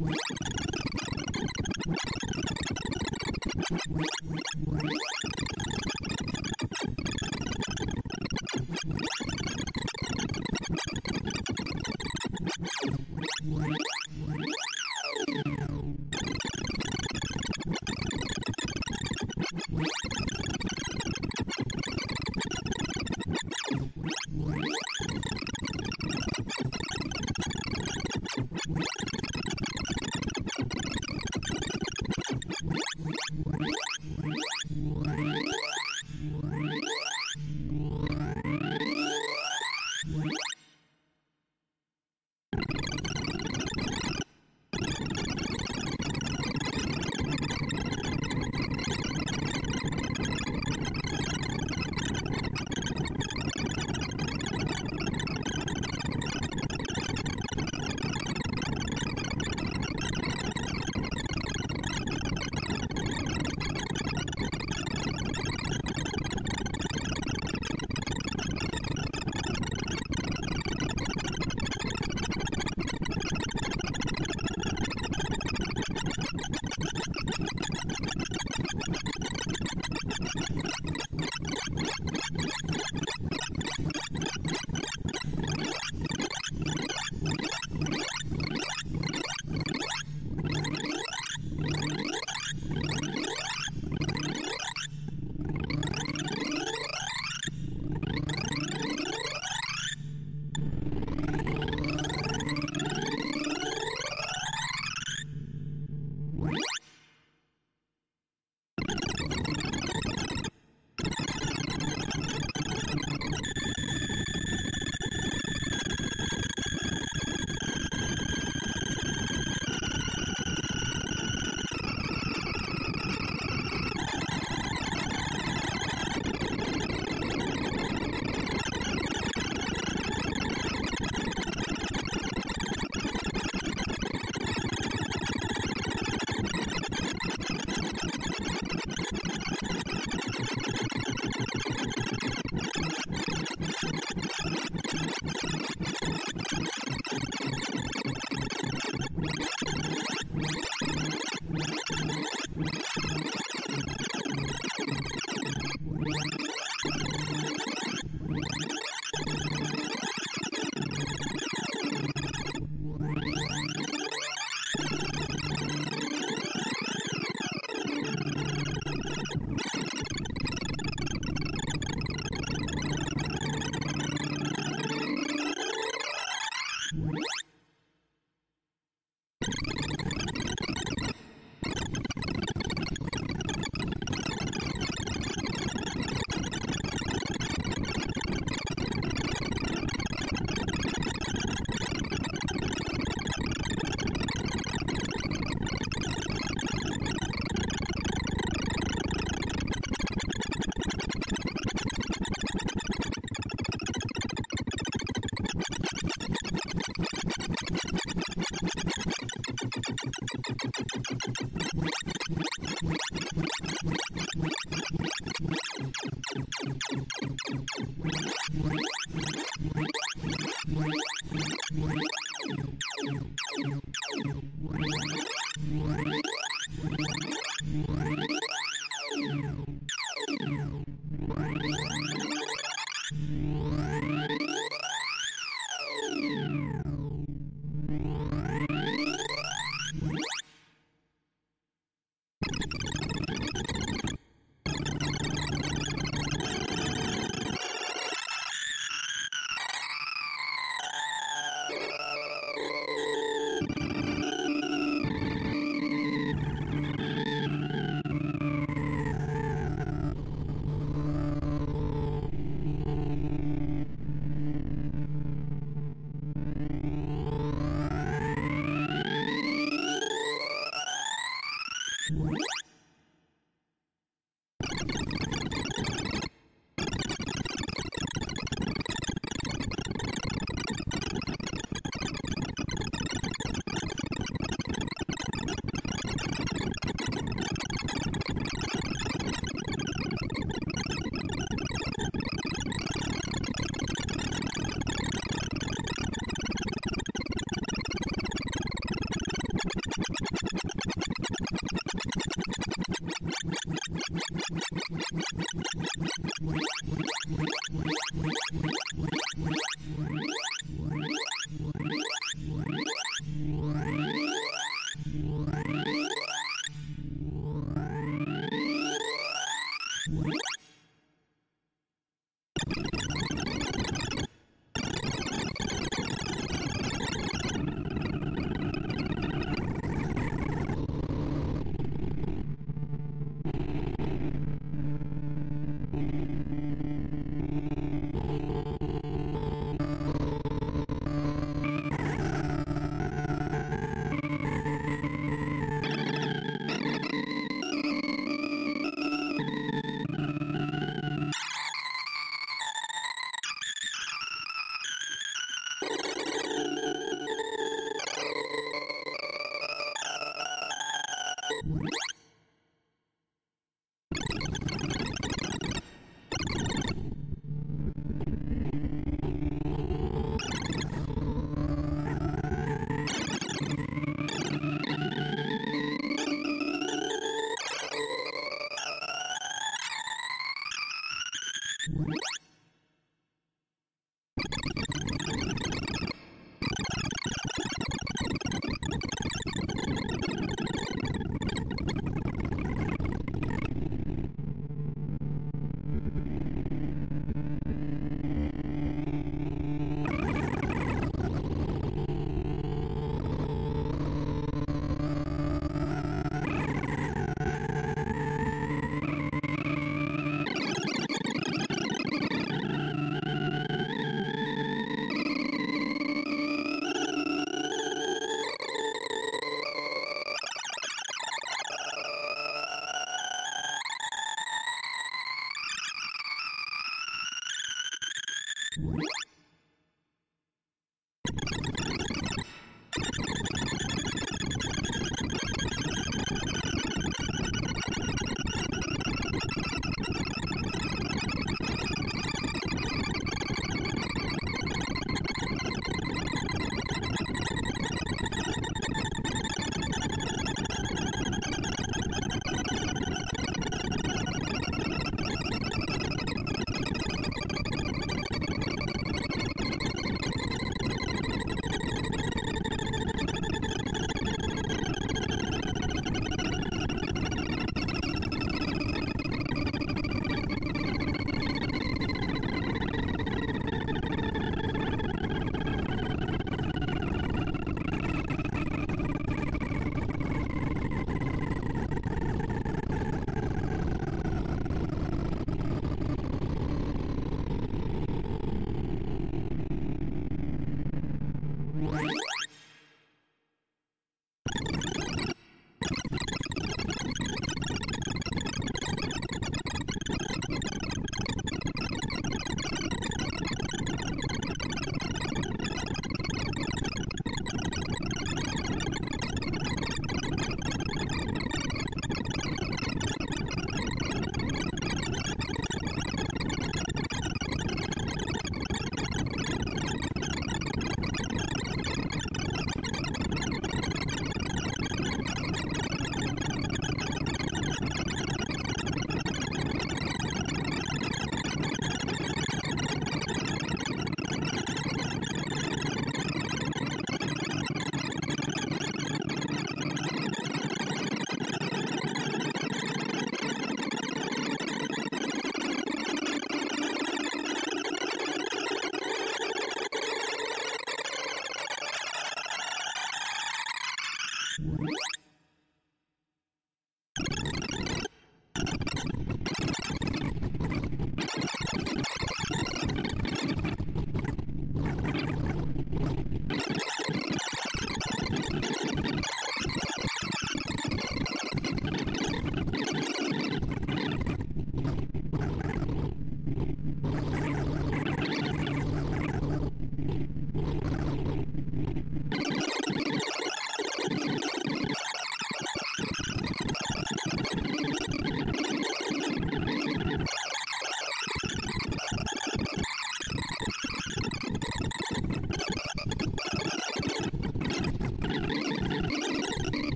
you